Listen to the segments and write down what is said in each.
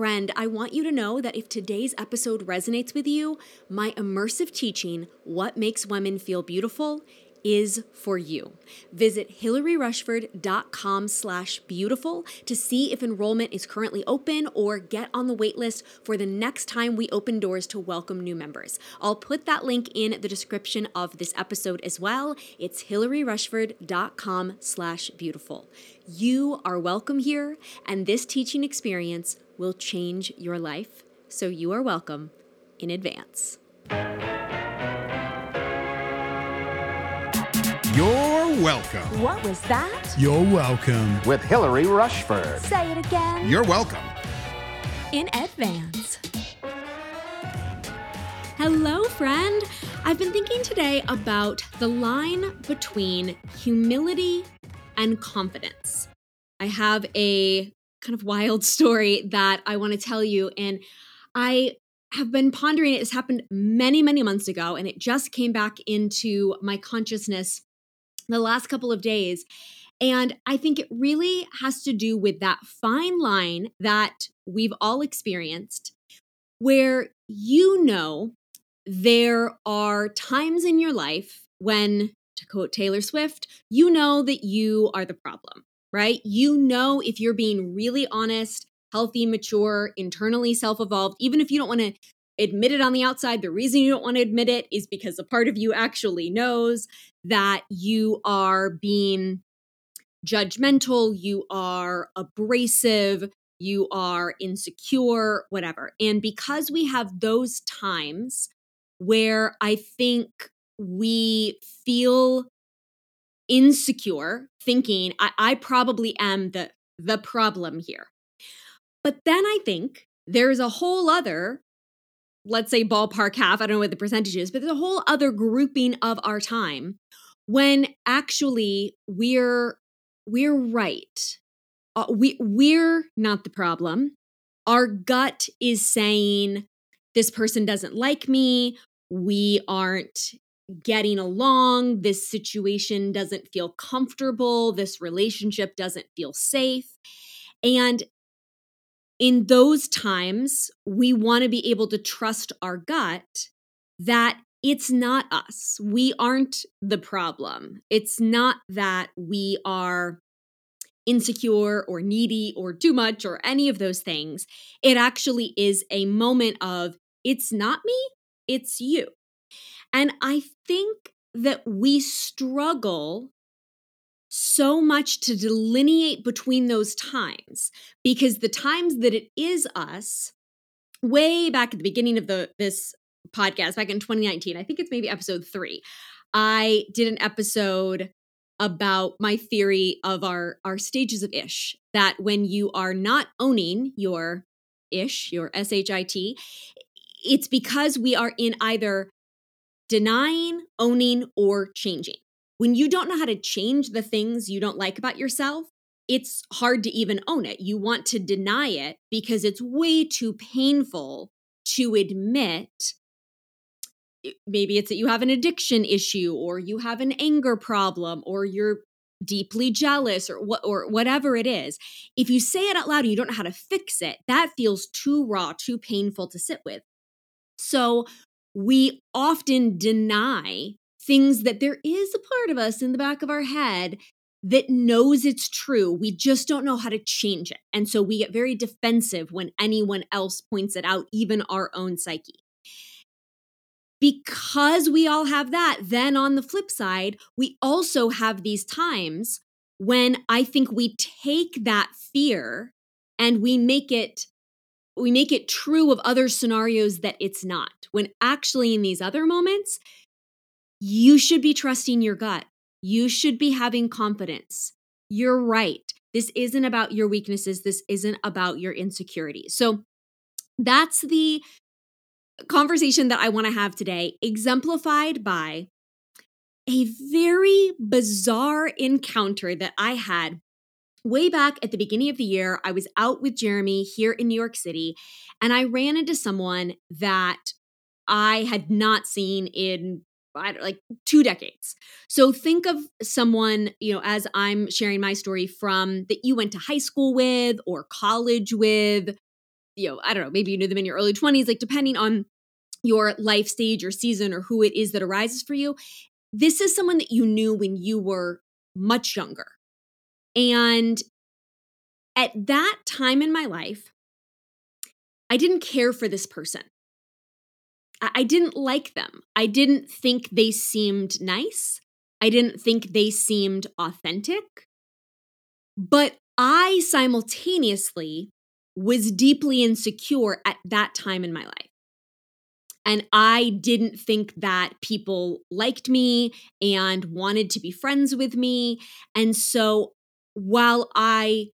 friend, I want you to know that if today's episode resonates with you, my immersive teaching, What Makes Women Feel Beautiful, is for you. Visit hilaryrushford.com slash beautiful to see if enrollment is currently open or get on the waitlist for the next time we open doors to welcome new members. I'll put that link in the description of this episode as well. It's hilaryrushford.com slash beautiful. You are welcome here, and this teaching experience will change your life. So you are welcome in advance. You're welcome. What was that? You're welcome. with Hilary Rushford. Say it again. You're welcome. in advance. Hello, friend. I've been thinking today about the line between humility and confidence. I have a kind of wild story that I want to tell you, and I have been pondering it. It's happened many, many months ago, and it just came back into my consciousness the last couple of days. And I think it really has to do with that fine line that we've all experienced where you know there are times in your life when, to quote Taylor Swift, you know that you are the problem, right? You know if you're being really honest, healthy, mature, internally self evolved, even if you don't want to admit it on the outside, the reason you don't want to admit it is because a part of you actually knows that you are being judgmental, you are abrasive, you are insecure, whatever. And because we have those times where I think we feel insecure, thinking I, I probably am the the problem here. But then I think there's a whole other, let's say ballpark half, I don't know what the percentage is, but there's a whole other grouping of our time when actually we're we're right. Uh, we we're not the problem. Our gut is saying this person doesn't like me. We aren't getting along. This situation doesn't feel comfortable. This relationship doesn't feel safe. And in those times, we want to be able to trust our gut that it's not us. We aren't the problem. It's not that we are insecure or needy or too much or any of those things. It actually is a moment of, it's not me, it's you. And I think that we struggle so much to delineate between those times because the times that it is us way back at the beginning of the this podcast back in 2019 i think it's maybe episode 3 i did an episode about my theory of our our stages of ish that when you are not owning your ish your shit it's because we are in either denying owning or changing when you don't know how to change the things you don't like about yourself, it's hard to even own it. You want to deny it because it's way too painful to admit. Eh, maybe it's that you have an addiction issue or you have an anger problem or you're deeply jealous or what or whatever it is. If you say it out loud and you don't know how to fix it, that feels too raw, too painful to sit with. So we often deny things that there is a part of us in the back of our head that knows it's true. We just don't know how to change it. And so we get very defensive when anyone else points it out, even our own psyche. Because we all have that, then on the flip side, we also have these times when I think we take that fear and we make it we make it true of other scenarios that it's not. When actually in these other moments, you should be trusting your gut. You should be having confidence. You're right. This isn't about your weaknesses. This isn't about your insecurities. So that's the conversation that I want to have today, exemplified by a very bizarre encounter that I had way back at the beginning of the year. I was out with Jeremy here in New York City, and I ran into someone that I had not seen in like two decades. So think of someone, you know, as I'm sharing my story from that you went to high school with or college with, you know, I don't know, maybe you knew them in your early 20s, like depending on your life stage or season or who it is that arises for you. This is someone that you knew when you were much younger. And at that time in my life, I didn't care for this person. I didn't like them. I didn't think they seemed nice. I didn't think they seemed authentic. But I simultaneously was deeply insecure at that time in my life. And I didn't think that people liked me and wanted to be friends with me. And so while I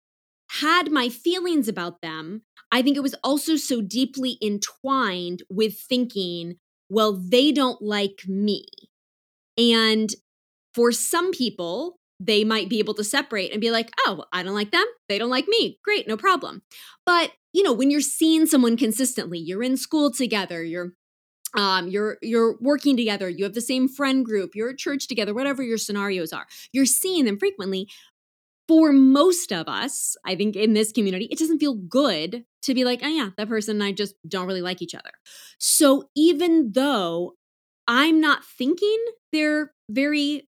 had my feelings about them, I think it was also so deeply entwined with thinking, well, they don't like me. And for some people, they might be able to separate and be like, oh, I don't like them. They don't like me. Great, no problem. But, you know, when you're seeing someone consistently, you're in school together, you're um, you're you're working together you have the same friend group you're at church together whatever your scenarios are you're seeing them frequently for most of us, I think in this community, it doesn't feel good to be like, oh, yeah, that person and I just don't really like each other. So even though I'm not thinking they're very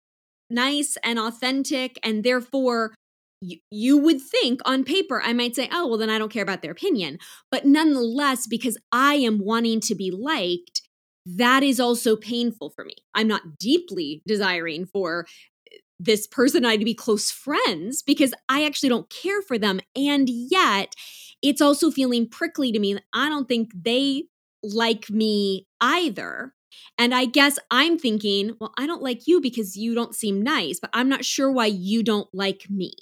nice and authentic, and therefore you, you would think on paper, I might say, oh, well, then I don't care about their opinion. But nonetheless, because I am wanting to be liked, that is also painful for me. I'm not deeply desiring for this person I to be close friends because I actually don't care for them. And yet it's also feeling prickly to me. I don't think they like me either. And I guess I'm thinking, well, I don't like you because you don't seem nice, but I'm not sure why you don't like me.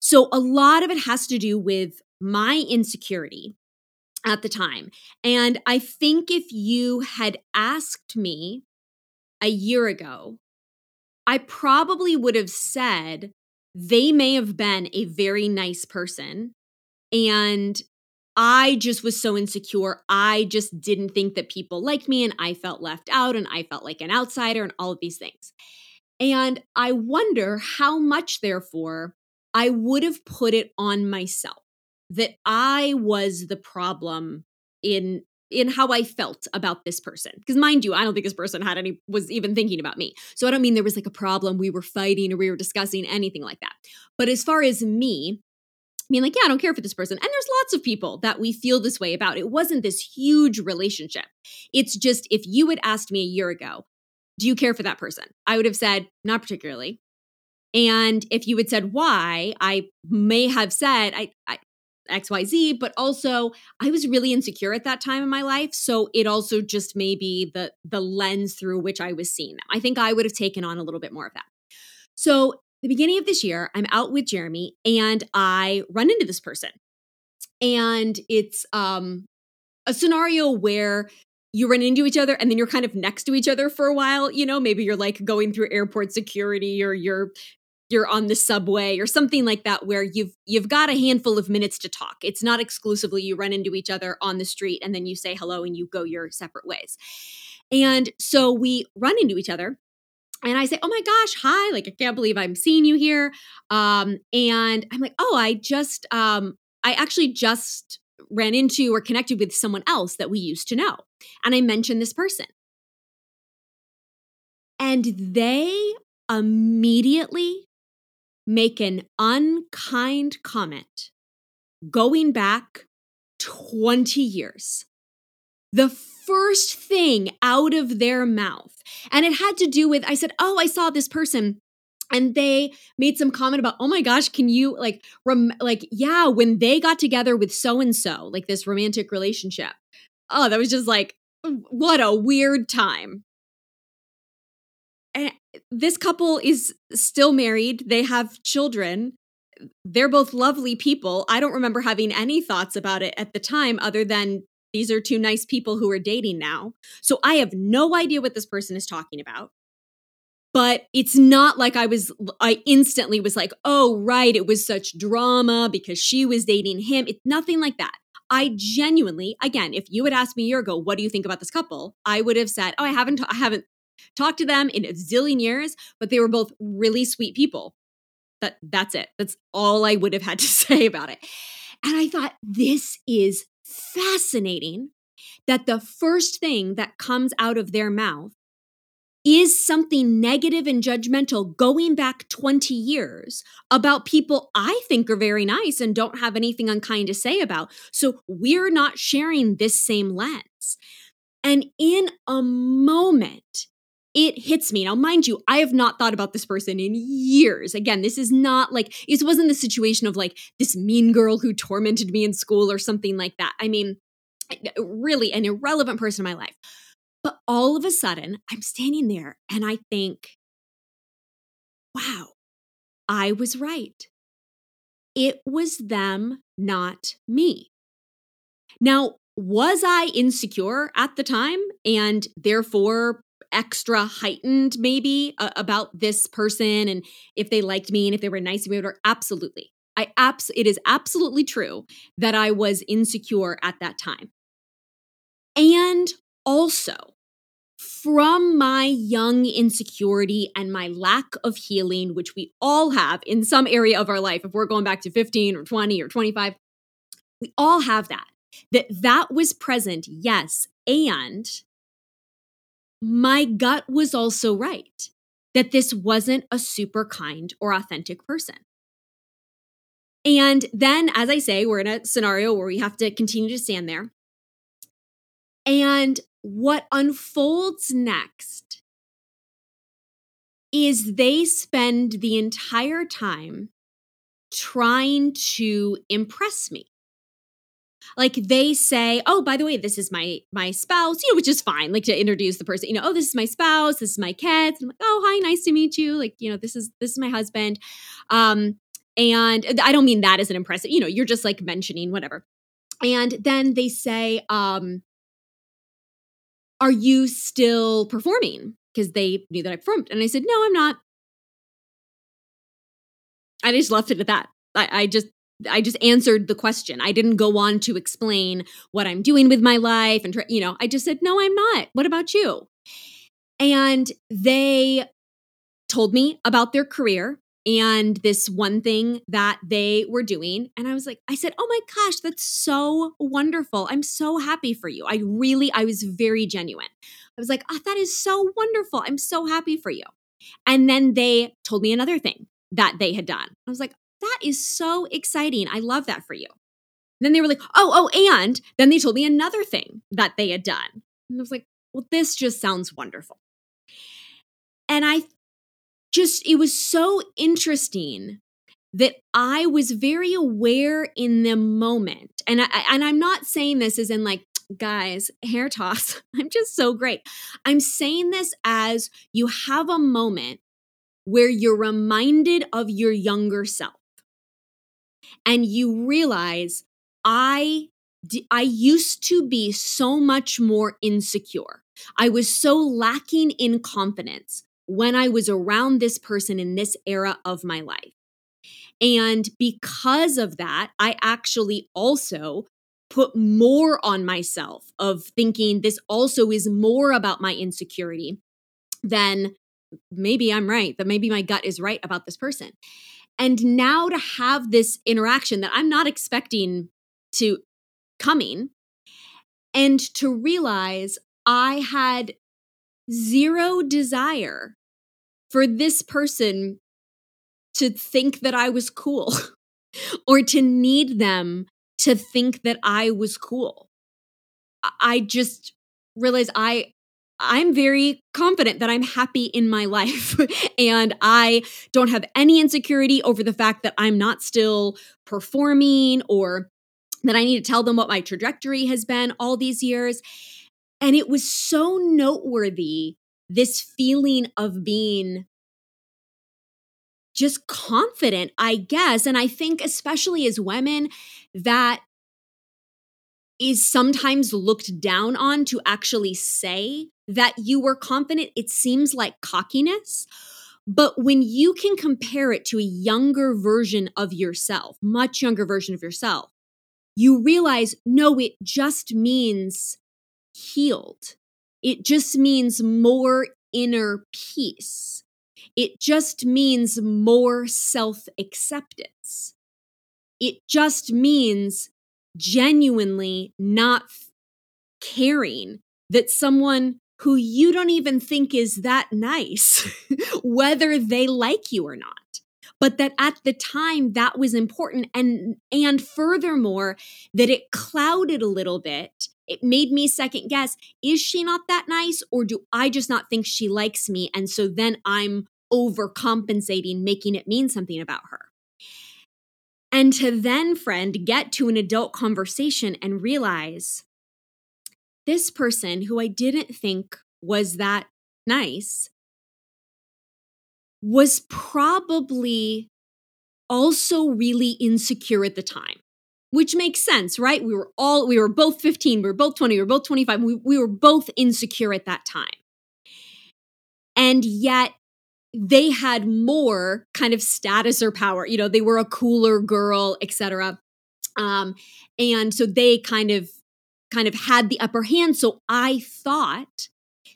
So a lot of it has to do with my insecurity at the time. And I think if you had asked me a year ago, I probably would have said they may have been a very nice person. And I just was so insecure. I just didn't think that people liked me and I felt left out and I felt like an outsider and all of these things. And I wonder how much, therefore, I would have put it on myself that I was the problem in in how I felt about this person. Because mind you, I don't think this person had any was even thinking about me. So I don't mean there was like a problem, we were fighting or we were discussing anything like that. But as far as me, being like, yeah, I don't care for this person. And there's lots of people that we feel this way about. It wasn't this huge relationship. It's just if you had asked me a year ago, do you care for that person? I would have said, not particularly. And if you had said why, I may have said, I, I XYZ, but also I was really insecure at that time in my life. So it also just may be the the lens through which I was seeing them. I think I would have taken on a little bit more of that. So the beginning of this year, I'm out with Jeremy and I run into this person. And it's um a scenario where you run into each other and then you're kind of next to each other for a while you know maybe you're like going through airport security or you're you're on the subway or something like that where you've you've got a handful of minutes to talk. It's not exclusively you run into each other on the street and then you say hello and you go your separate ways. And so we run into each other and I say, "Oh my gosh, hi. Like I can't believe I'm seeing you here." Um and I'm like, "Oh, I just um I actually just ran into or connected with someone else that we used to know." And I mentioned this person. And they immediately make an unkind comment going back 20 years. The first thing out of their mouth. And it had to do with I said, Oh, I saw this person and they made some comment about oh my gosh can you like rem- like yeah when they got together with so and so like this romantic relationship oh that was just like what a weird time this couple is still married. They have children. They're both lovely people. I don't remember having any thoughts about it at the time other than these are two nice people who are dating now. So I have no idea what this person is talking about. But it's not like I was, I instantly was like, oh, right, it was such drama because she was dating him. It's nothing like that. I genuinely, again, if you had asked me a year ago, what do you think about this couple? I would have said, oh, I haven't, I haven't talked to them in a zillion years, but they were both really sweet people. That that's it. That's all I would have had to say about it. And I thought this is fascinating that the first thing that comes out of their mouth is something negative and judgmental going back 20 years about people I think are very nice and don't have anything unkind to say about. So we're not sharing this same lens. And in a moment, it hits me. Now, mind you, I have not thought about this person in years. Again, this is not like, this wasn't the situation of like this mean girl who tormented me in school or something like that. I mean, really an irrelevant person in my life. But all of a sudden, I'm standing there and I think, wow, I was right. It was them, not me. Now, was I insecure at the time and therefore extra heightened maybe uh, about this person and if they liked me and if they were nice to me or absolutely. I abs it is absolutely true that I was insecure at that time. And also, from my young insecurity and my lack of healing, which we all have in some area of our life, if we're going back to 15 or 20 or 25, we all have that. That that was present, yes. And my gut was also right that this wasn't a super kind or authentic person. And then, as I say, we're in a scenario where we have to continue to stand there. And what unfolds next is they spend the entire time trying to impress me like they say oh by the way this is my my spouse you know which is fine like to introduce the person you know oh this is my spouse this is my kids. I'm like oh hi nice to meet you like you know this is this is my husband. Um and i don't mean that as an impressive you know you're just like mentioning whatever. And then they say um are you still performing? Because they knew that i performed and i said no i'm not. I just left it at that. I, I just I just answered the question. I didn't go on to explain what I'm doing with my life and you know, I just said, "No, I'm not. What about you?" And they told me about their career and this one thing that they were doing and I was like I said, "Oh my gosh, that's so wonderful. I'm so happy for you." I really I was very genuine. I was like, "Oh, that is so wonderful. I'm so happy for you." And then they told me another thing that they had done. I was like, that is so exciting. I love that for you. And then they were like, oh, oh, and then they told me another thing that they had done. And I was like, well, this just sounds wonderful. And I just, it was so interesting that I was very aware in the moment. And I, and I'm not saying this as in like, guys, hair toss. I'm just so great. I'm saying this as you have a moment where you're reminded of your younger self and you realize I I used to be so much more insecure. I was so lacking in confidence when I was around this person in this era of my life. And because of that, I actually also put more on myself of thinking this also is more about my insecurity than maybe I'm right, that maybe my gut is right about this person. And now to have this interaction that I'm not expecting to coming and to realize I had zero desire for this person to think that I was cool or to need them to think that I was cool. I just realized I I'm very confident that I'm happy in my life and I don't have any insecurity over the fact that I'm not still performing or that I need to tell them what my trajectory has been all these years. And it was so noteworthy this feeling of being just confident, I guess. And I think, especially as women, that is sometimes looked down on to actually say that you were confident. It seems like cockiness. But when you can compare it to a younger version of yourself, much younger version of yourself, you realize no, it just means healed. It just means more inner peace. It just means more self acceptance. It just means genuinely not caring that someone who you don't even think is that nice, whether they like you or not. But that at the time that was important and and furthermore that it clouded a little bit. It made me second guess, is she not that nice or do I just not think she likes me and so then I'm overcompensating making it mean something about her. And to then, friend, get to an adult conversation and realize this person who I didn't think was that nice was probably also really insecure at the time which makes sense right? We were all we were both 15 we were both 20 we were both 25 we, we were both insecure at that time. And yet they had more kind of status or power you know they were a cooler girl etc um and so they kind of kind of had the upper hand so i thought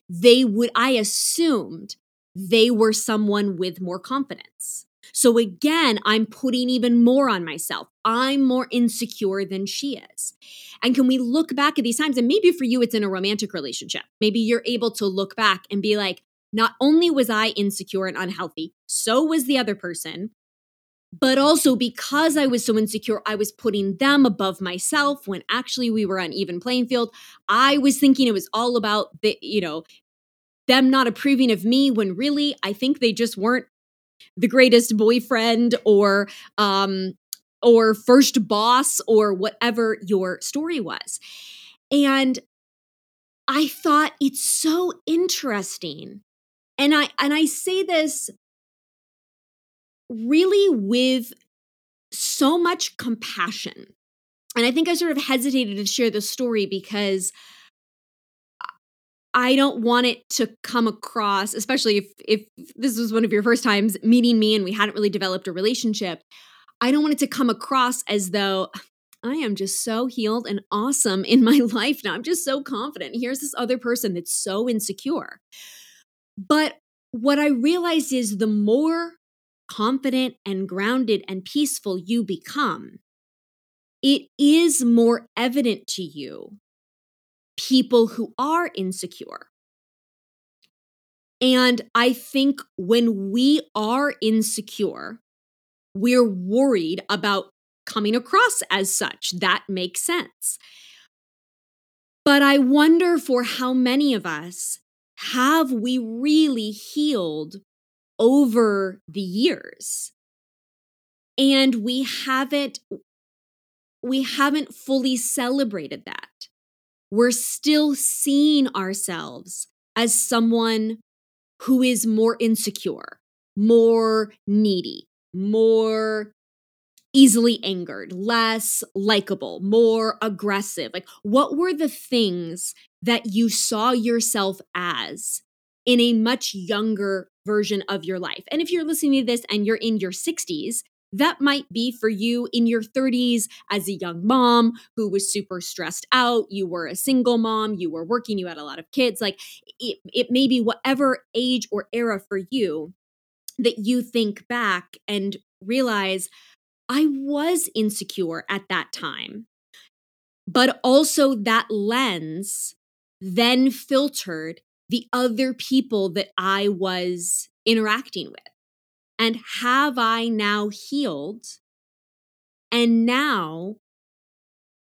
they would i assumed they were someone with more confidence. So again i'm putting even more on myself. I'm more insecure than she is. And can we look back at these times? And maybe for you it's in a romantic relationship. Maybe you're able to look back and be like not only was I insecure and unhealthy, so was the other person. But also because I was so insecure, I was putting them above myself when actually we were on even playing field. I was thinking it was all about the, you know, them not approving of me when really I think they just weren't the greatest boyfriend or um or first boss or whatever your story was. And I thought it's so interesting and I and I say this really with so much compassion. And I think I sort of hesitated to share the story because I don't want it to come across, especially if if this was one of your first times meeting me and we hadn't really developed a relationship. I don't want it to come across as though I am just so healed and awesome in my life now. I'm just so confident. Here's this other person that's so insecure. But what I realized is the more confident and grounded and peaceful you become, it is more evident to you people who are insecure. And I think when we are insecure, we're worried about coming across as such. That makes sense. But I wonder for how many of us have we really healed over the years? And we haven't we haven't fully celebrated that. We're still seeing ourselves as someone who is more insecure, more needy, more easily angered, less likable, more aggressive? Like, what were the things that you saw yourself as in a much younger version of your life? And if you're listening to this and you're in your 60s, that might be for you in your 30s as a young mom who was super stressed out. You were a single mom, you were working, you had a lot of kids. Like it, it may be whatever age or era for you that you think back and realize, I was insecure at that time. But also, that lens then filtered the other people that I was interacting with. And have I now healed? And now,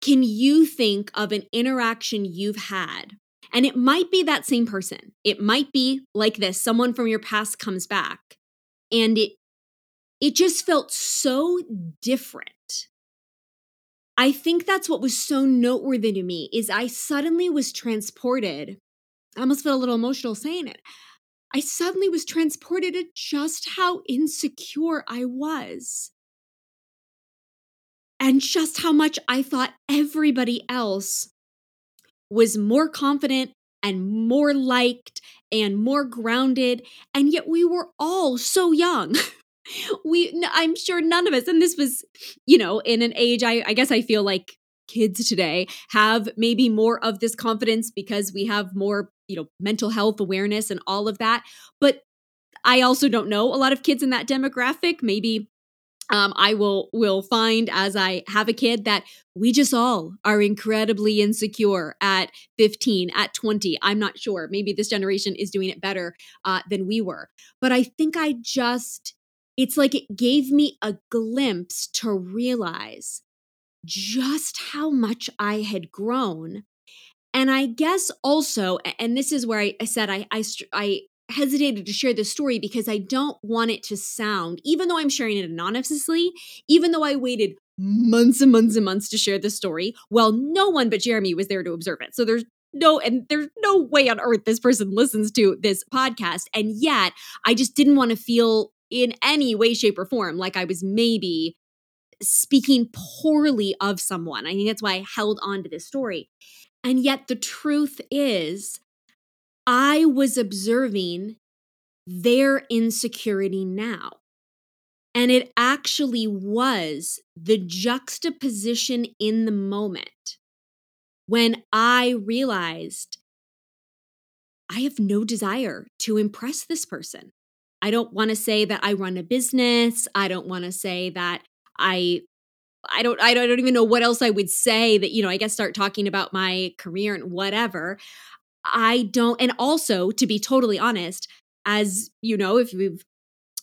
can you think of an interaction you've had? And it might be that same person. It might be like this someone from your past comes back and it it just felt so different. I think that's what was so noteworthy to me is I suddenly was transported. I almost feel a little emotional saying it. I suddenly was transported to just how insecure I was. And just how much I thought everybody else was more confident and more liked and more grounded. And yet we were all so young. we i'm sure none of us and this was you know in an age i, I guess i feel like kids today have maybe more of this confidence because we have more you know mental health awareness and all of that but i also don't know a lot of kids in that demographic maybe um, I will will find as I have a kid that we just all are incredibly insecure at 15, at 20. I'm not sure. Maybe this generation is doing it better uh, than we were. But I think I just, it's like it gave me a glimpse to realize just how much I had grown. And I guess also, and this is where I, I said I, I, I hesitated to share this story because I don't want it to sound, even though I'm sharing it anonymously, even though I waited months and months and months to share this story, well, no one but Jeremy was there to observe it. So there's no, and there's no way on earth this person listens to this podcast. And yet I just didn't want to feel in any way, shape, or form like I was maybe speaking poorly of someone. I think that's why I held on to this story. And yet the truth is, I was observing their insecurity now. And it actually was the juxtaposition in the moment when I realized I have no desire to impress this person. I don't want to say that I run a business. I don't want to say that I I don't I don't even know what else I would say that you know I guess start talking about my career and whatever. I don't, and also to be totally honest, as you know, if we've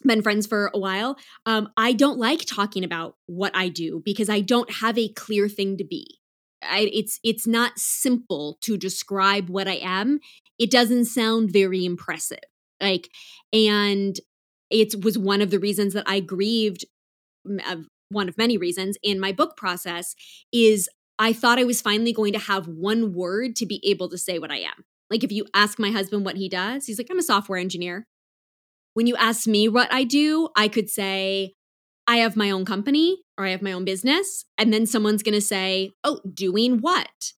been friends for a while, um, I don't like talking about what I do because I don't have a clear thing to be. I, it's it's not simple to describe what I am. It doesn't sound very impressive. Like, and it was one of the reasons that I grieved. One of many reasons in my book process is I thought I was finally going to have one word to be able to say what I am. Like if you ask my husband what he does, he's like, I'm a software engineer. When you ask me what I do, I could say, I have my own company or I have my own business. And then someone's going to say, Oh, doing what?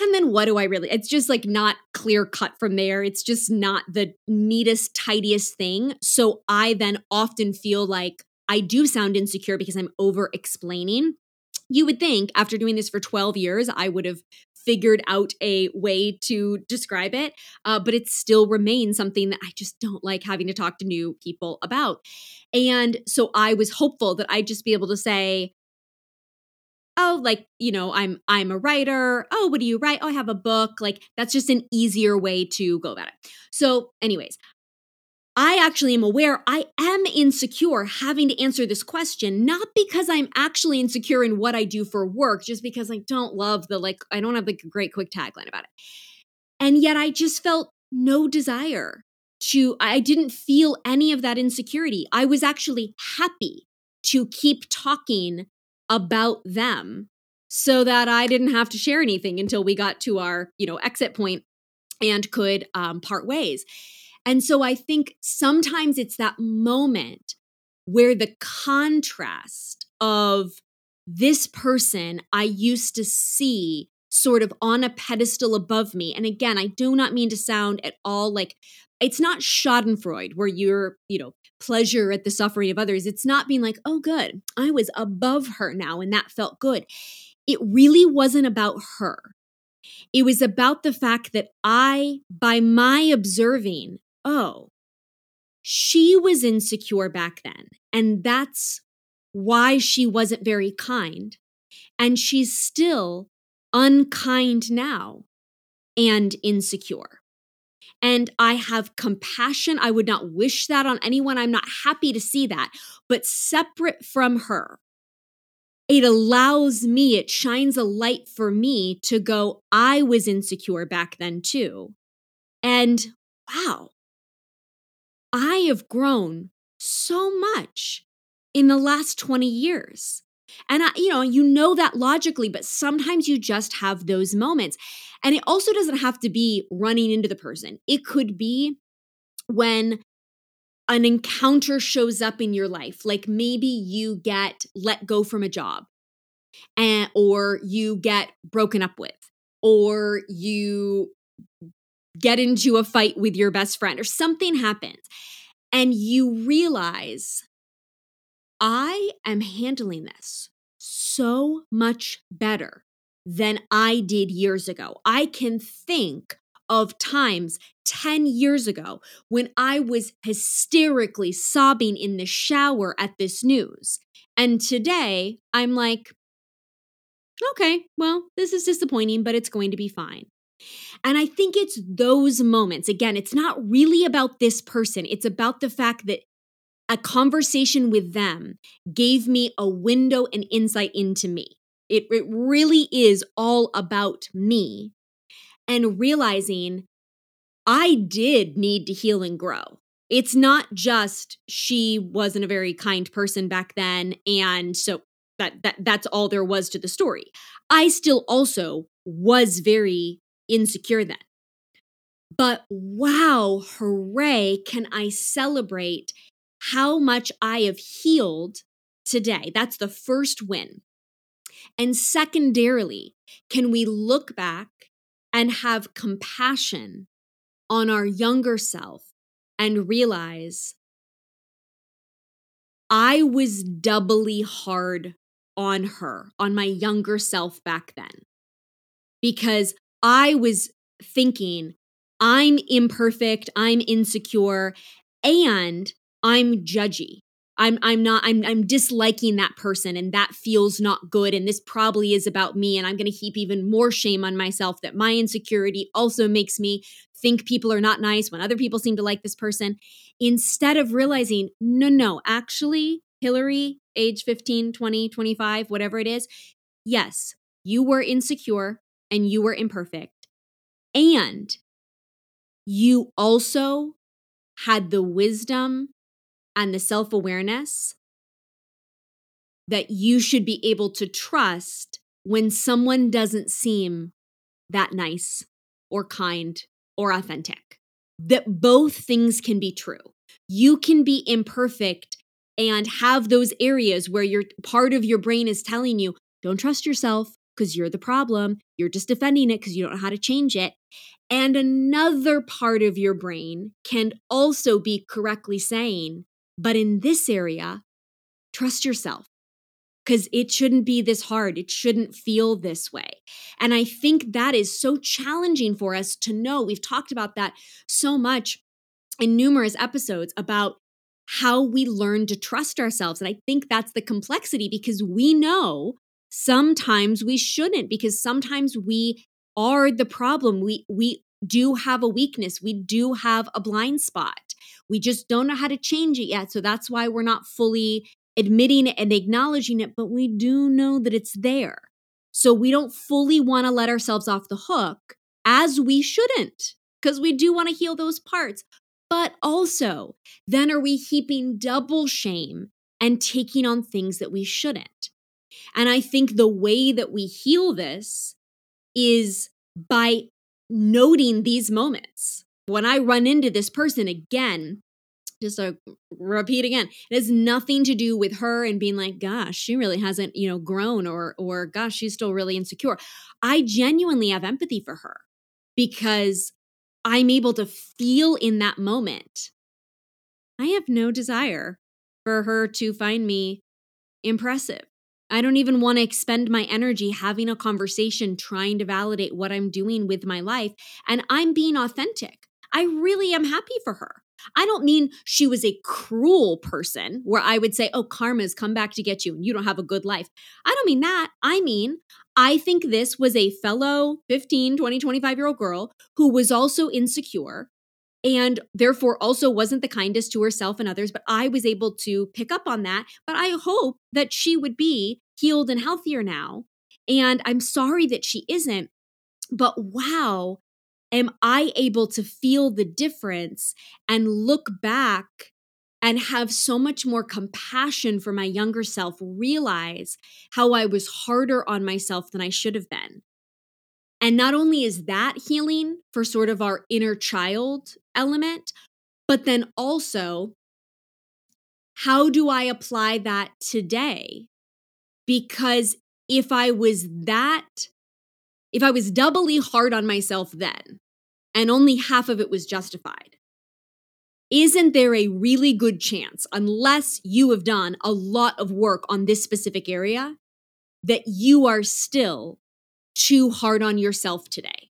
And then what do I really? It's just like not clear cut from there. It's just not the neatest, tidiest thing. So I then often feel like I do sound insecure because I'm over explaining you would think after doing this for 12 years, I would have figured out a way to describe it, uh, but it still remains something that I just don't like having to talk to new people about. And so I was hopeful that I'd just be able to say, oh like you know i'm i'm a writer. Oh what do you write? Oh i have a book. Like that's just an easier way to go about it. So anyways I actually am aware I am insecure having to answer this question, not because I'm actually insecure in what I do for work, just because I don't love the, like, I don't have like a great quick tagline about it. And yet I just felt no desire to, I didn't feel any of that insecurity. I was actually happy to keep talking about them so that I didn't have to share anything until we got to our, you know, exit point and could um, part ways. And so I think sometimes it's that moment where the contrast of this person I used to see sort of on a pedestal above me. And again, I do not mean to sound at all like it's not Schadenfreude where you're, you know, pleasure at the suffering of others. It's not being like, oh, good, I was above her now and that felt good. It really wasn't about her. It was about the fact that I, by my observing, oh, she was insecure back then. And that's why she wasn't very kind. And she's still unkind now and insecure. And I have compassion. I would not wish that on anyone. I'm not happy to see that. But separate from her, it allows me, it shines a light for me to go, I was insecure back then too. And wow, I have grown so much in the last 20 years. And I, you know, you know that logically, but sometimes you just have those moments. And it also doesn't have to be running into the person. It could be when an encounter shows up in your life, like maybe you get let go from a job and or you get broken up with or you get into a fight with your best friend or something happens and you realize I am handling this so much better than I did years ago. I can think of times 10 years ago when I was hysterically sobbing in the shower at this news. And today I'm like, okay, well, this is disappointing, but it's going to be fine. And I think it's those moments. Again, it's not really about this person, it's about the fact that a conversation with them gave me a window and insight into me. It, it really is all about me and realizing I did need to heal and grow. It's not just she wasn't a very kind person back then and so that that that's all there was to the story. I still also was very insecure then. But wow, hooray, can I celebrate how much I have healed today? That's the first win. And secondarily, can we look back and have compassion on our younger self and realize I was doubly hard on her, on my younger self back then, because I was thinking, I'm imperfect, I'm insecure, and I'm judgy. I'm I'm not I'm I'm disliking that person and that feels not good and this probably is about me and I'm going to heap even more shame on myself that my insecurity also makes me think people are not nice when other people seem to like this person instead of realizing no no actually Hilary age 15 20 25 whatever it is yes you were insecure and you were imperfect and you also had the wisdom and the self awareness that you should be able to trust when someone doesn't seem that nice or kind or authentic. That both things can be true. You can be imperfect and have those areas where your part of your brain is telling you, don't trust yourself because you're the problem. You're just defending it because you don't know how to change it. And another part of your brain can also be correctly saying, but in this area, trust yourself because it shouldn't be this hard. It shouldn't feel this way. And I think that is so challenging for us to know. We've talked about that so much in numerous episodes about how we learn to trust ourselves. And I think that's the complexity because we know sometimes we shouldn't because sometimes we are the problem. We we do have a weakness. We do have a blind spot. We just don't know how to change it yet. So that's why we're not fully admitting it and acknowledging it, but we do know that it's there. So we don't fully want to let ourselves off the hook as we shouldn't, because we do want to heal those parts. But also, then are we heaping double shame and taking on things that we shouldn't? And I think the way that we heal this is by noting these moments. When I run into this person again, just to repeat again, it has nothing to do with her and being like, gosh, she really hasn't, you know, grown or or gosh, she's still really insecure. I genuinely have empathy for her because I'm able to feel in that moment. I have no desire for her to find me impressive. I don't even want to expend my energy having a conversation trying to validate what I'm doing with my life. And I'm being authentic. I really am happy for her. I don't mean she was a cruel person where I would say, oh, karma's come back to get you and you don't have a good life. I don't mean that. I mean, I think this was a fellow 15, 20, 25 year old girl who was also insecure and therefore also wasn't the kindest to herself and others. But I was able to pick up on that. But I hope that she would be healed and healthier now. And I'm sorry that she isn't. But wow, am I able to feel the difference and look back and have so much more compassion for my younger self, realize how I was harder on myself than I should have been. And not only is that healing for sort of our inner child element, but then also, how do I apply that today? Because if I was that, if I was doubly hard on myself then, and only half of it was justified, isn't there a really good chance, unless you have done a lot of work on this specific area, that you are still too hard on yourself today.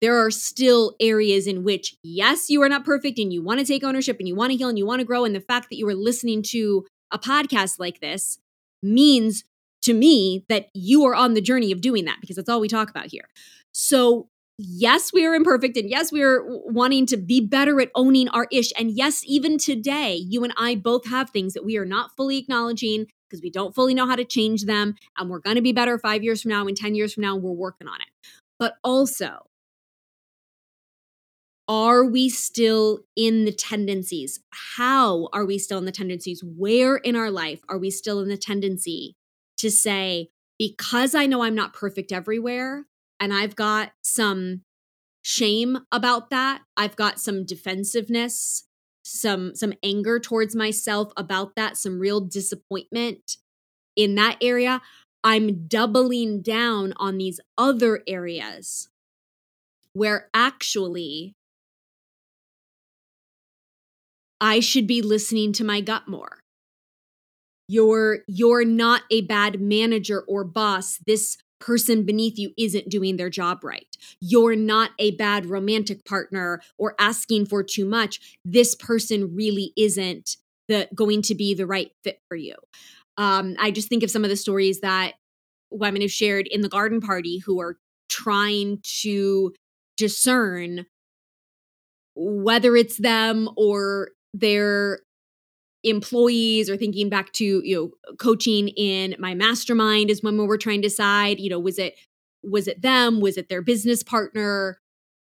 There are still areas in which, yes, you are not perfect and you want to take ownership and you want to heal and you want to grow. And the fact that you are listening to a podcast like this means to me that you are on the journey of doing that because that's all we talk about here. So, yes, we are imperfect. And yes, we are wanting to be better at owning our ish. And yes, even today, you and I both have things that we are not fully acknowledging because we don't fully know how to change them. And we're going to be better five years from now and 10 years from now. We're working on it. But also, are we still in the tendencies? How are we still in the tendencies? Where in our life are we still in the tendency to say, because I know I'm not perfect everywhere and I've got some shame about that, I've got some defensiveness, some some anger towards myself about that, some real disappointment in that area, I'm doubling down on these other areas where actually I should be listening to my gut more. You're you're not a bad manager or boss. This person beneath you isn't doing their job right. You're not a bad romantic partner or asking for too much. This person really isn't the going to be the right fit for you. Um, I just think of some of the stories that women have shared in the garden party who are trying to discern whether it's them or their employees or thinking back to you know coaching in my mastermind is when we were trying to decide you know was it was it them? Was it their business partner?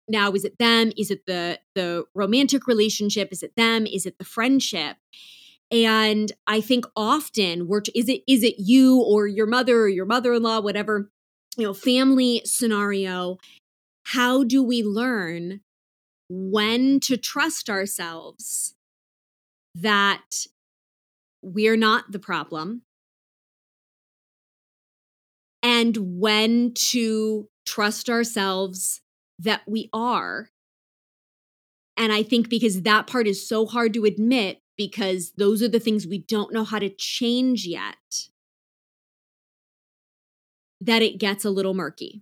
Now is it them? Is it the the romantic relationship? Is it them? Is it the friendship? And i think often we're is it is it you or your mother or your mother-in-law whatever you know family scenario how do we learn when to trust ourselves that we're not the problem and when to trust ourselves that we are. And I think because that part is so hard to admit, because those are the things we don't know how to change yet, that it gets a little murky.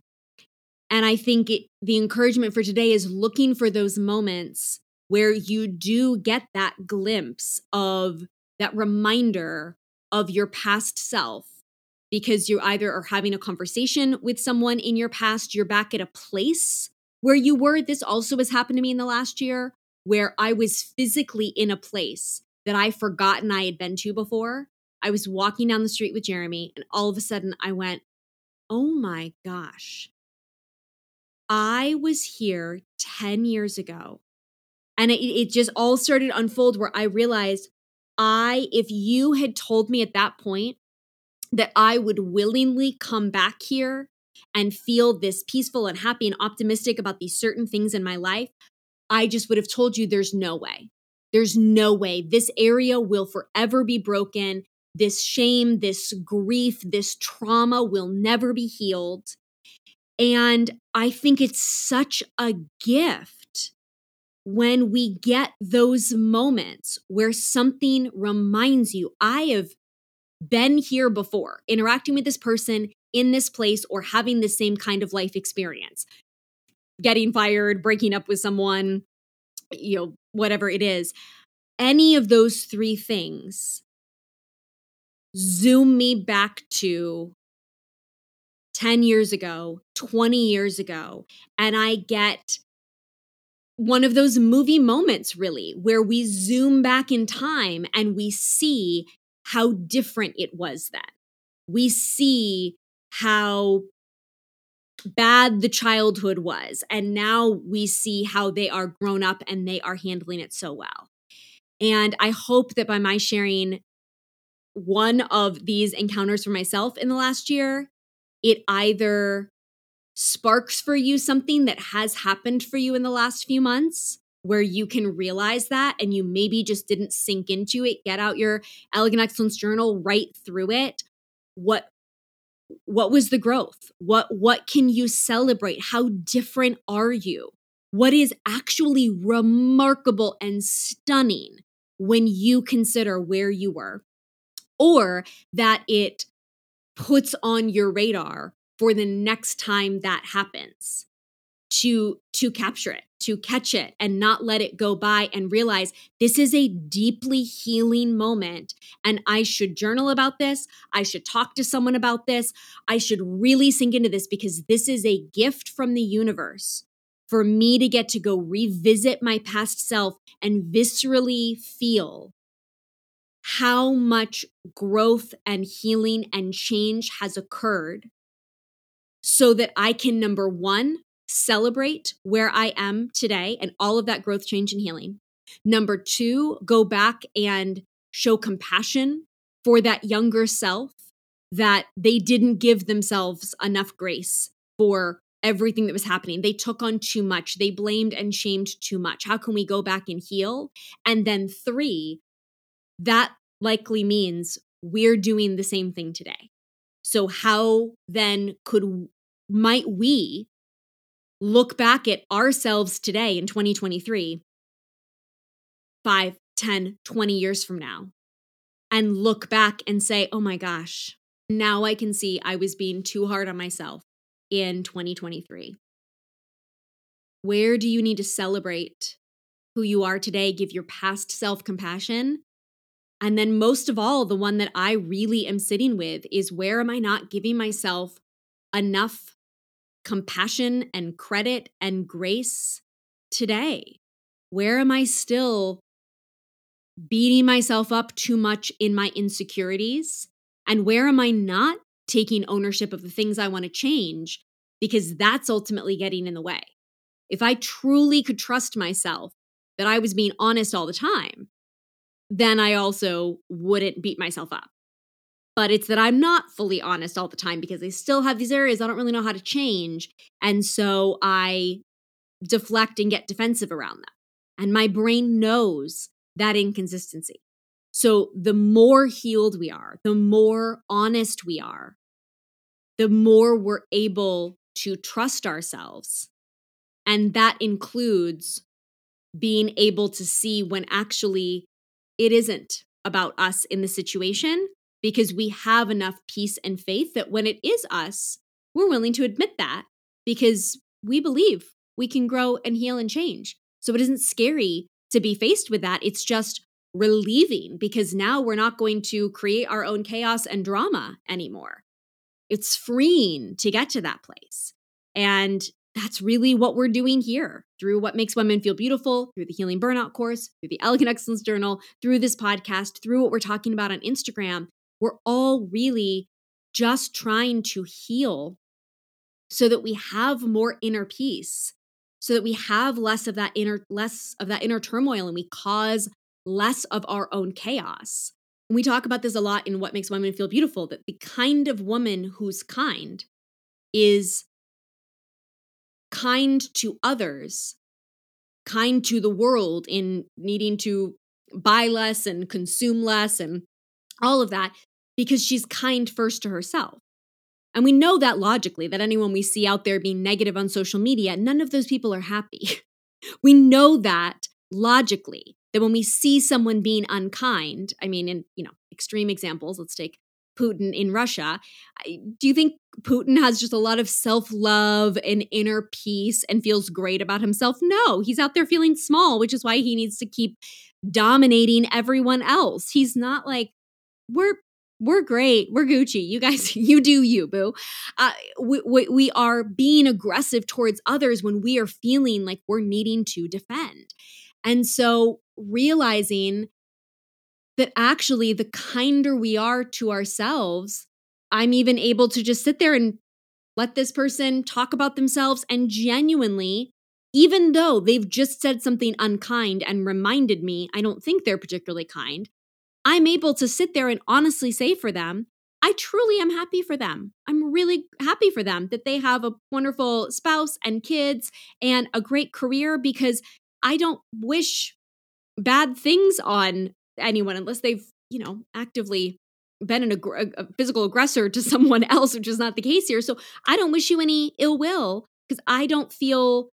And I think it, the encouragement for today is looking for those moments where you do get that glimpse of that reminder of your past self because you either are having a conversation with someone in your past, you're back at a place where you were. This also has happened to me in the last year where I was physically in a place that I forgotten I had been to before. I was walking down the street with Jeremy, and all of a sudden I went, Oh my gosh. I was here 10 years ago and it, it just all started unfold where I realized I, if you had told me at that point that I would willingly come back here and feel this peaceful and happy and optimistic about these certain things in my life, I just would have told you there's no way. There's no way. This area will forever be broken. This shame, this grief, this trauma will never be healed. And I think it's such a gift when we get those moments where something reminds you, I have been here before, interacting with this person in this place or having the same kind of life experience, getting fired, breaking up with someone, you know, whatever it is. Any of those three things zoom me back to 10 years ago, 20 years ago, and I get one of those movie moments, really, where we zoom back in time and we see how different it was then. We see how bad the childhood was. And now we see how they are grown up and they are handling it so well. And I hope that by my sharing one of these encounters for myself in the last year, it either sparks for you something that has happened for you in the last few months where you can realize that and you maybe just didn't sink into it get out your elegant excellence journal write through it. What what was the growth? What what can you celebrate? How different are you? What is actually remarkable and stunning when you consider where you were? Or that it puts on your radar for the next time that happens to to capture it to catch it and not let it go by and realize this is a deeply healing moment and i should journal about this. I should talk to someone about this. I should really sink into this because this is a gift from the universe for me to get to go revisit my past self and viscerally feel how much growth and healing and change has occurred so that I can, number one, celebrate where I am today and all of that growth, change, and healing. Number two, go back and show compassion for that younger self that they didn't give themselves enough grace for everything that was happening. They took on too much. They blamed and shamed too much. How can we go back and heal? And then three, that likely means we're doing the same thing today. So how then could might we look back at ourselves today in 2023, 5, 10, 20 years from now, and look back and say, oh my gosh, now I can see I was being too hard on myself in 2023. Where do you need to celebrate who you are today? Give your past self compassion. And then, most of all, the one that I really am sitting with is where am I not giving myself enough compassion and credit and grace today? Where am I still beating myself up too much in my insecurities? And where am I not taking ownership of the things I want to change? Because that's ultimately getting in the way. If I truly could trust myself that I was being honest all the time, then I also wouldn't beat myself up but it's that I'm not fully honest all the time because I still have these areas I don't really know how to change. And so I deflect and get defensive around them. And my brain knows that inconsistency. So the more healed we are, the more honest we are, the more we're able to trust ourselves. And that includes being able to see when actually it isn't about us in the situation, because we have enough peace and faith that when it is us, we're willing to admit that because we believe we can grow and heal and change. So it isn't scary to be faced with that. It's just relieving because now we're not going to create our own chaos and drama anymore. It's freeing to get to that place. And that's really what we're doing here through what makes women feel beautiful, through the Healing Burnout course, through the Elegant Excellence Journal, through this podcast, through what we're talking about on Instagram we're all really just trying to heal so that we have more inner peace so that we have less of that inner less of that inner turmoil and we cause less of our own chaos. And we talk about this a lot in what makes women feel beautiful that the kind of woman who's kind is kind to others kind to the world in needing to buy less and consume less and all of that because she's kind first to herself. And we know that logically, that anyone we see out there being negative on social media, none of those people are happy. we know that logically, that when we see someone being unkind, I mean, in you know, extreme examples, let's take Putin in Russia. Do you think Putin has just a lot of self love and inner peace and feels great about himself? No, he's out there feeling small, which is why he needs to keep dominating everyone else. He's not like, we're we're great. We're Gucci. You guys, you do you, boo. Uh, we, we, we are being aggressive towards others when we are feeling like we're needing to defend. And so realizing that actually, the kinder we are to ourselves, I'm even able to just sit there and let this person talk about themselves and genuinely, even though they've just said something unkind and reminded me I don't think they're particularly kind, I'm able to sit there and honestly say for them, I truly am happy for them. I'm really happy for them that they have a wonderful spouse and kids and a great career because I don't wish bad things on anyone unless they've, you know, actively been an ag- a physical aggressor to someone else, which is not the case here. So I don't wish you any ill will because I don't feel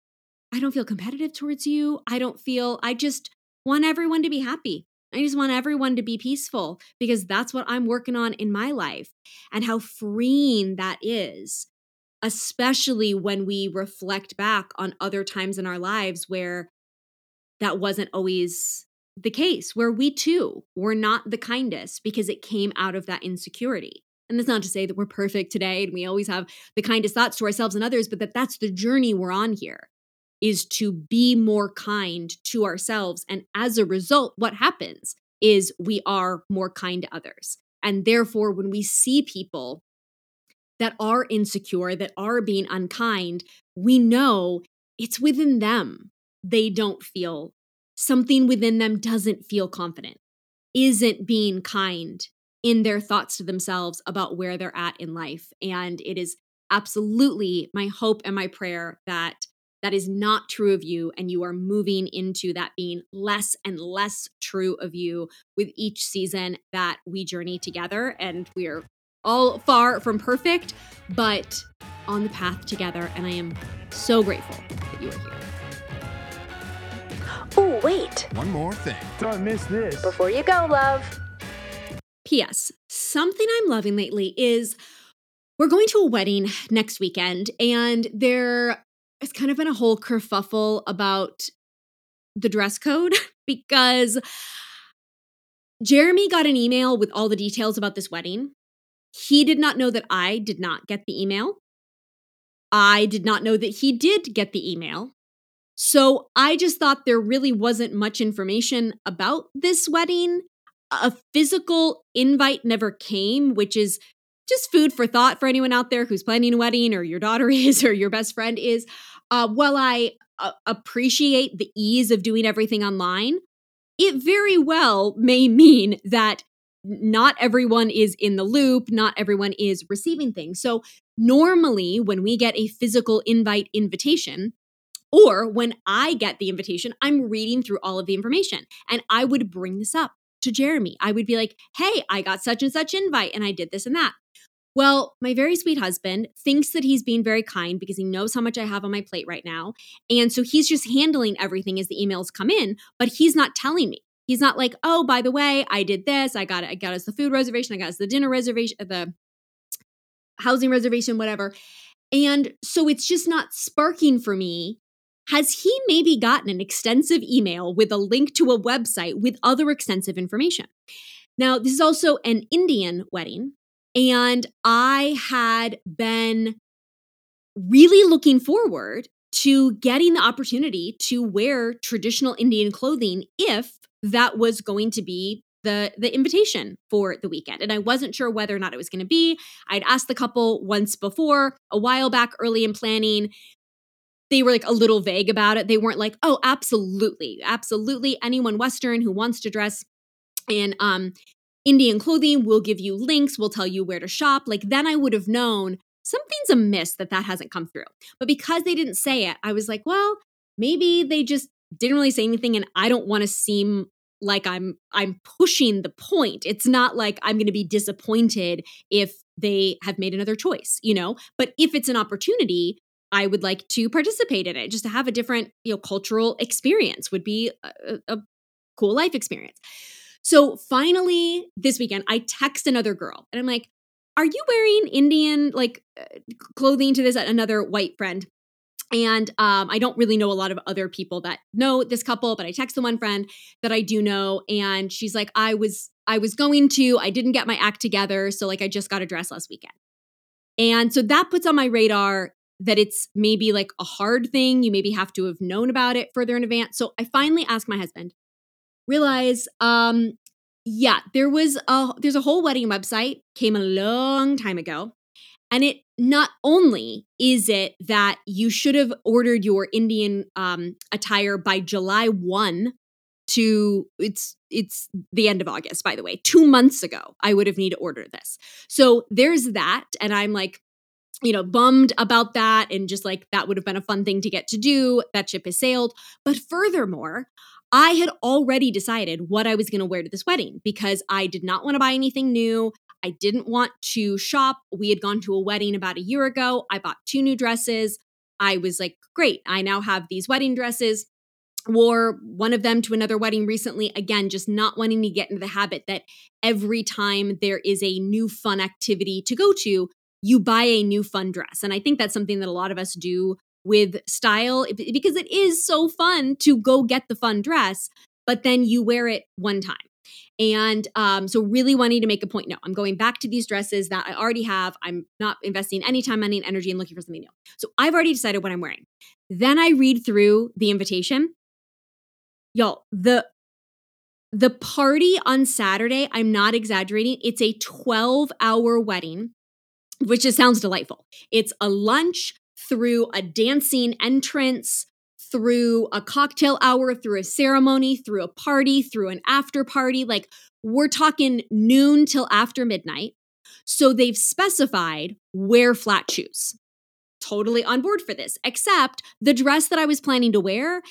I don't feel competitive towards you. I don't feel I just want everyone to be happy. I just want everyone to be peaceful because that's what I'm working on in my life and how freeing that is especially when we reflect back on other times in our lives where that wasn't always the case, where we too were not the kindest because it came out of that insecurity. And that's not to say that we're perfect today and we always have the kindest thoughts to ourselves and others, but that that's the journey we're on here is to be more kind to ourselves. And as a result, what happens is we are more kind to others. And therefore, when we see people that are insecure, that are being unkind, we know it's within them. They don't feel something within them doesn't feel confident, isn't being kind in their thoughts to themselves about where they're at in life. And it is absolutely my hope and my prayer that that is not true of you and you are moving into that being less and less true of you with each season that we journey together. And we are all far from perfect but on the path together and i am so grateful that you are here. Oh wait. One more thing. Don't miss this. before you go love. Ps something i'm loving lately is we're going to a wedding next weekend and there has kind of been a whole kerfuffle about the dress code because Jeremy got an email with all the details about this wedding. He did not know that I did not get the email. I did not know that he did get the email. So I just thought there really wasn't much information about this wedding. A physical invite never came, which is just food for thought for anyone out there who's planning a wedding or your daughter is or your best friend is. Uh, while I uh, appreciate the ease of doing everything online, it very well may mean that not everyone is in the loop, not everyone is receiving things. So, normally, when we get a physical invite invitation, or when I get the invitation, I'm reading through all of the information and I would bring this up to Jeremy. I would be like, hey, I got such and such invite and I did this and that. Well, my very sweet husband thinks that he's being very kind because he knows how much I have on my plate right now. And so he's just handling everything as the emails come in, but he's not telling me. He's not like, "Oh, by the way, I did this. I got it. I got us the food reservation. I got us the dinner reservation, the housing reservation, whatever." And so it's just not sparking for me. Has he maybe gotten an extensive email with a link to a website with other extensive information? Now, this is also an Indian wedding, and I had been really looking forward to getting the opportunity to wear traditional Indian clothing if that was going to be the the invitation for the weekend and I wasn't sure whether or not it was going to be. I'd asked the couple once before, a while back early in planning. They were like a little vague about it. They weren't like, "Oh, absolutely. Absolutely anyone western who wants to dress in um Indian clothing, we'll give you links, we'll tell you where to shop." Like then I would have known something's amiss that that hasn't come through. But because they didn't say it, I was like, "Well, maybe they just didn't really say anything and I don't want to seem like I'm I'm pushing the point. It's not like I'm going to be disappointed if they have made another choice, you know? But if it's an opportunity, I would like to participate in it just to have a different, you know, cultural experience would be a, a cool life experience. So finally this weekend I text another girl and I'm like, "Are you wearing Indian like uh, clothing to this another white friend?" And um, I don't really know a lot of other people that know this couple, but I text the one friend that I do know, and she's like, "I was I was going to, I didn't get my act together, so like I just got a dress last weekend." And so that puts on my radar that it's maybe like a hard thing. You maybe have to have known about it further in advance. So I finally asked my husband, realize, um, yeah, there was a there's a whole wedding website came a long time ago and it not only is it that you should have ordered your Indian um, attire by July 1 to it's it's the end of August by the way 2 months ago I would have needed to order this. So there's that and I'm like you know bummed about that and just like that would have been a fun thing to get to do that ship has sailed but furthermore I had already decided what I was going to wear to this wedding because I did not want to buy anything new. I didn't want to shop. We had gone to a wedding about a year ago. I bought two new dresses. I was like, great, I now have these wedding dresses. Wore one of them to another wedding recently. Again, just not wanting to get into the habit that every time there is a new fun activity to go to, you buy a new fun dress. And I think that's something that a lot of us do with style because it is so fun to go get the fun dress, but then you wear it one time. And um, so, really wanting to make a point. No, I'm going back to these dresses that I already have. I'm not investing any time, money, and energy in looking for something new. So, I've already decided what I'm wearing. Then I read through the invitation. Y'all, the the party on Saturday, I'm not exaggerating, it's a 12 hour wedding, which just sounds delightful. It's a lunch through a dancing entrance, through a cocktail hour, through a ceremony, through a party, through an after party. Like we're talking noon till after midnight. So they've specified wear flat shoes. Totally on board for this, except the dress that I was planning to wear,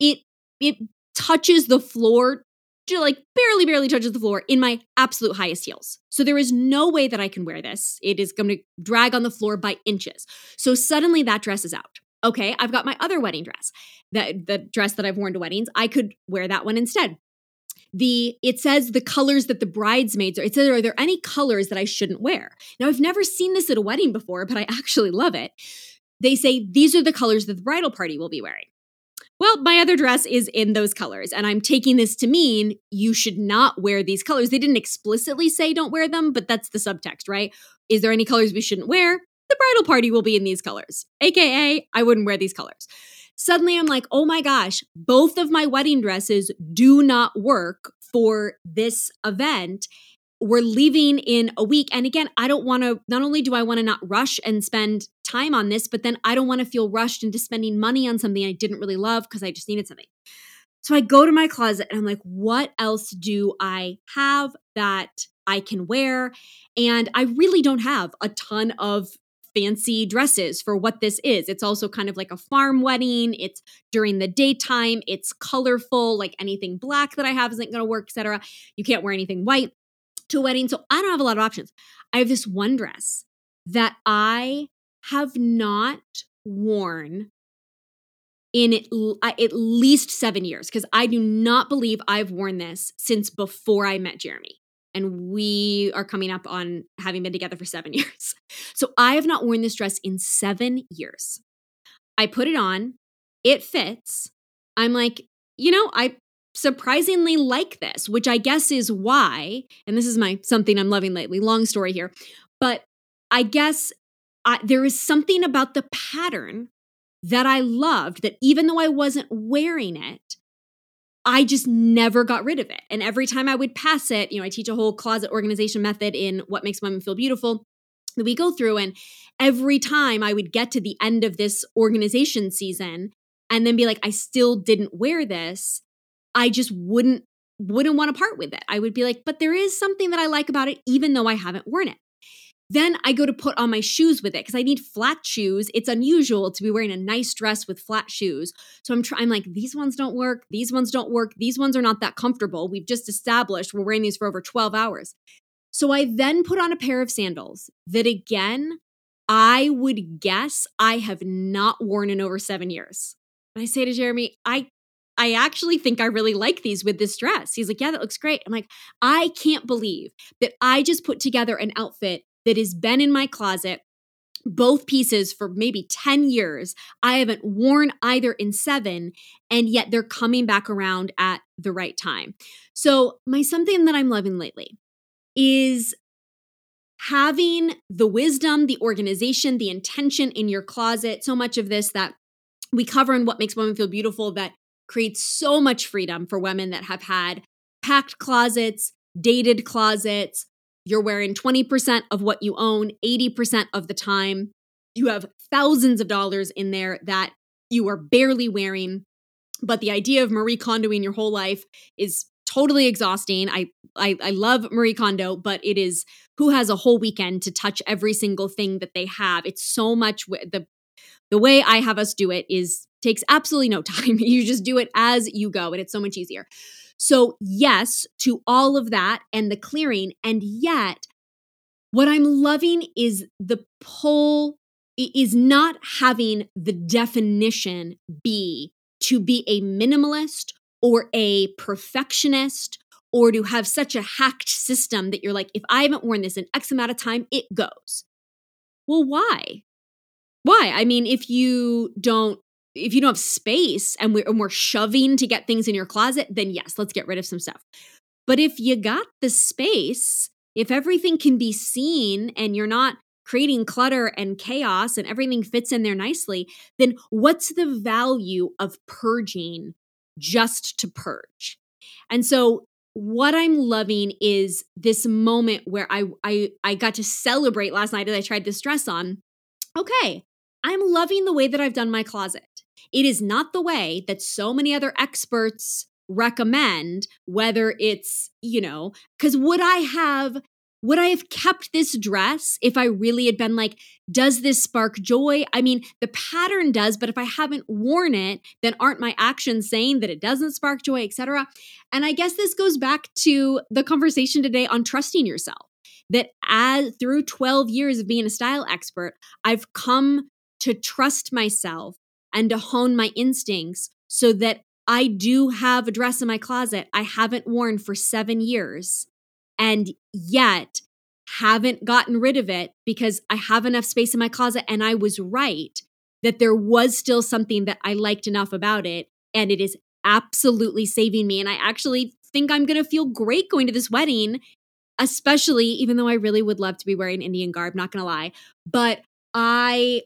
it it touches the floor like barely barely touches the floor in my absolute highest heels. So there is no way that I can wear this. It is going to drag on the floor by inches. So suddenly that dress is out okay, I've got my other wedding dress, that the dress that I've worn to weddings. I could wear that one instead. The it says the colors that the bridesmaids are. It says, are there any colors that I shouldn't wear? Now I've never seen this at a wedding before, but I actually love it. They say these are the colors that the bridal party will be wearing. Well, my other dress is in those colors, and I'm taking this to mean you should not wear these colors. They didn't explicitly say don't wear them, but that's the subtext, right? Is there any colors we shouldn't wear? the bridal party will be in these colors, AKA, I wouldn't wear these colors. Suddenly I'm like, oh my gosh, both of my wedding dresses do not work for this event. We're leaving in a week. And again, I don't want to, not only do I want to not rush and spend time on this, but then I don't want to feel rushed into spending money on something I didn't really love because I just needed something. So I go to my closet and I'm like, what else do I have that I can wear? And I really don't have a ton of fancy dresses for what this is. It's also kind of like a farm wedding. It's during the daytime. It's colorful. Like anything black that I have isn't going to work, etc. You can't wear anything white to a wedding. So I don't have a lot of options. I have this one dress that I have not worn in at, uh, at least seven years because I do not believe I've worn this since before I met Jeremy and we are coming up on having been together for seven years. So I have not worn this dress in seven years. I put it on, it fits. I'm like, you know, I surprisingly like this, which I guess is why, and this is my something I'm loving lately, long story here, but I guess I, there is something about the pattern that I loved that even though I wasn't wearing it, I just never got rid of it. And every time I would pass it, you know, I teach a whole closet organization method in What Makes Women Feel Beautiful that we go through. And every time I would get to the end of this organization season and then be like, I still didn't wear this, I just wouldn't wouldn't want to part with it. I would be like, but there is something that I like about it, even though I haven't worn it. Then I go to put on my shoes with it because I need flat shoes. It's unusual to be wearing a nice dress with flat shoes. So I'm trying, like, these ones don't work. These ones don't work. These ones are not that comfortable. We've just established we're wearing these for over 12 hours. So I then put on a pair of sandals that again, I would guess I have not worn in over seven years. And I say to Jeremy, I I actually think I really like these with this dress. He's like, Yeah, that looks great. I'm like, I can't believe that I just put together an outfit that has been in my closet both pieces for maybe 10 years. I haven't worn either in seven, and yet they're coming back around at the right time. So, my something that I'm loving lately is having the wisdom, the organization, the intention in your closet. So much of this that we cover in What Makes Women Feel Beautiful that creates so much freedom for women that have had packed closets, dated closets, you're wearing 20% of what you own 80% of the time. You have thousands of dollars in there that you are barely wearing. But the idea of Marie Kondoing your whole life is totally exhausting. I, I I love Marie Kondo, but it is who has a whole weekend to touch every single thing that they have. It's so much the the way I have us do it is takes absolutely no time. You just do it as you go and it's so much easier. So, yes to all of that and the clearing. And yet, what I'm loving is the pull is not having the definition be to be a minimalist or a perfectionist or to have such a hacked system that you're like, if I haven't worn this in X amount of time, it goes. well, why? Why? I mean, if you don't if you don't have space and we're, and we're shoving to get things in your closet, then yes, let's get rid of some stuff. But if you got the space, if everything can be seen and you're not creating clutter and chaos and everything fits in there nicely, then what's the value of purging just to purge? And so what I'm loving is this moment where I I I got to celebrate last night as I tried this dress on. Okay, I'm loving the way that I've done my closet. It is not the way that so many other experts recommend, whether it's, you know, because would I have would I have kept this dress if I really had been like, does this spark joy? I mean, the pattern does, but if I haven't worn it, then aren't my actions saying that it doesn't spark joy, etc. And I guess this goes back to the conversation today on trusting yourself. That as through 12 years of being a style expert, I've come to trust myself and to hone my instincts so that I do have a dress in my closet I haven't worn for seven years and yet haven't gotten rid of it because I have enough space in my closet and I was right that there was still something that I liked enough about it and it is absolutely saving me. And I actually think I'm going to feel great going to this wedding especially even though I really would love to be wearing Indian garb not going to lie but I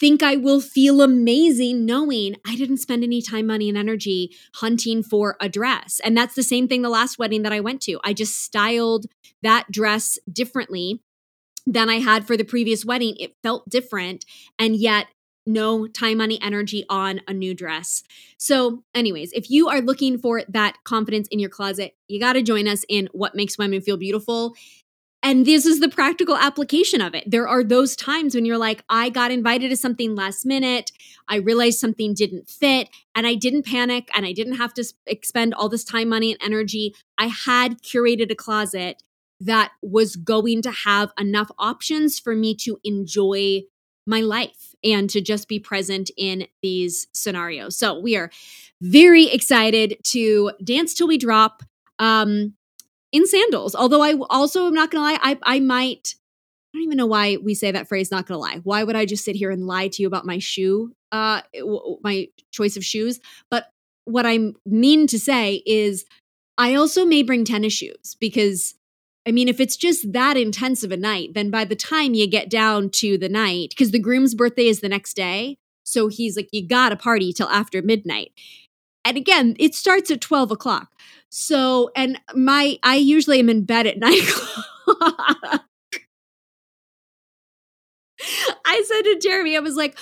think I will feel amazing knowing I didn't spend any time, money, and energy hunting for a dress. And that's the same thing the last wedding that I went to. I just styled that dress differently than I had for the previous wedding. It felt different. And yet, no time, money, energy on a new dress. So, anyways, if you are looking for that confidence in your closet, you got to join us in What Makes Women Feel Beautiful. And this is the practical application of it. There are those times when you're like, I got invited to something last minute. I realized something didn't fit and I didn't panic and I didn't have to expend all this time, money, and energy. I had curated a closet that was going to have enough options for me to enjoy my life and to just be present in these scenarios. So we are very excited to dance till we drop. Um, in sandals. Although I also am not going to lie, I, I might, I don't even know why we say that phrase, not going to lie. Why would I just sit here and lie to you about my shoe, uh, my choice of shoes? But what I mean to say is I also may bring tennis shoes because I mean, if it's just that intense of a night, then by the time you get down to the night, because the groom's birthday is the next day. So he's like, you got to party till after midnight. And again, it starts at 12 o'clock. So, and my, I usually am in bed at nine o'clock. I said to Jeremy, I was like,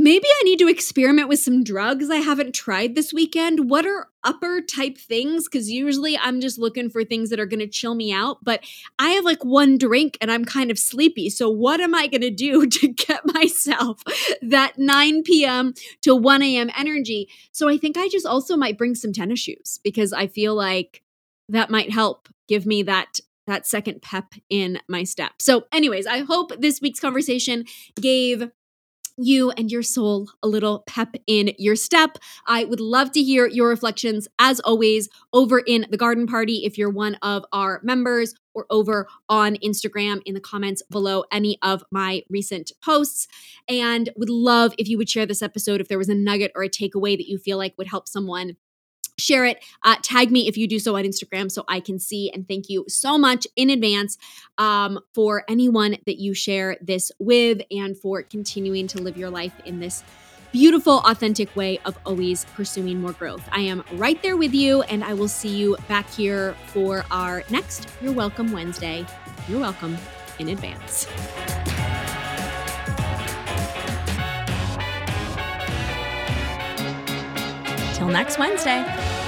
maybe I need to experiment with some drugs I haven't tried this weekend. What are upper type things? Because usually I'm just looking for things that are going to chill me out. But I have like one drink and I'm kind of sleepy. So, what am I going to do to get myself that 9 p.m. to 1 a.m. energy? So, I think I just also might bring some tennis shoes because I feel like that might help give me that that second pep in my step. So anyways, I hope this week's conversation gave you and your soul a little pep in your step. I would love to hear your reflections, as always, over in the garden party if you're one of our members, or over on Instagram in the comments below any of my recent posts. And would love if you would share this episode if there was a nugget or a takeaway that you feel like would help someone share it. Uh, tag me if you do so on Instagram so I can see. And thank you so much in advance um, for anyone that you share this with and for continuing to live your life in this beautiful, authentic way of always pursuing more growth. I am right there with you, and I will see you back here for our next You're Welcome Wednesday. You're welcome in advance. Till next Wednesday.